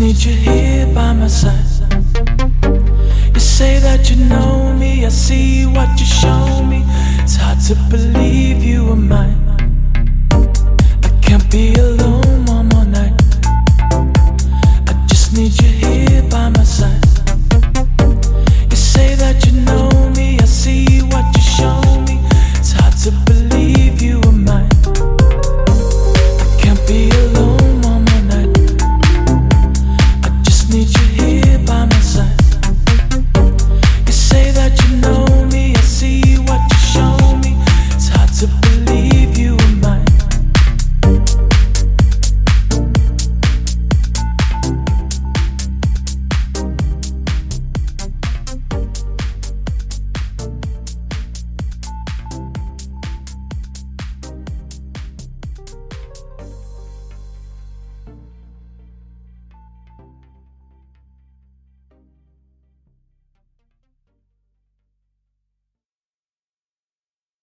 need you here by my side. You say that you know me, I see what you show me. It's hard to believe you are mine.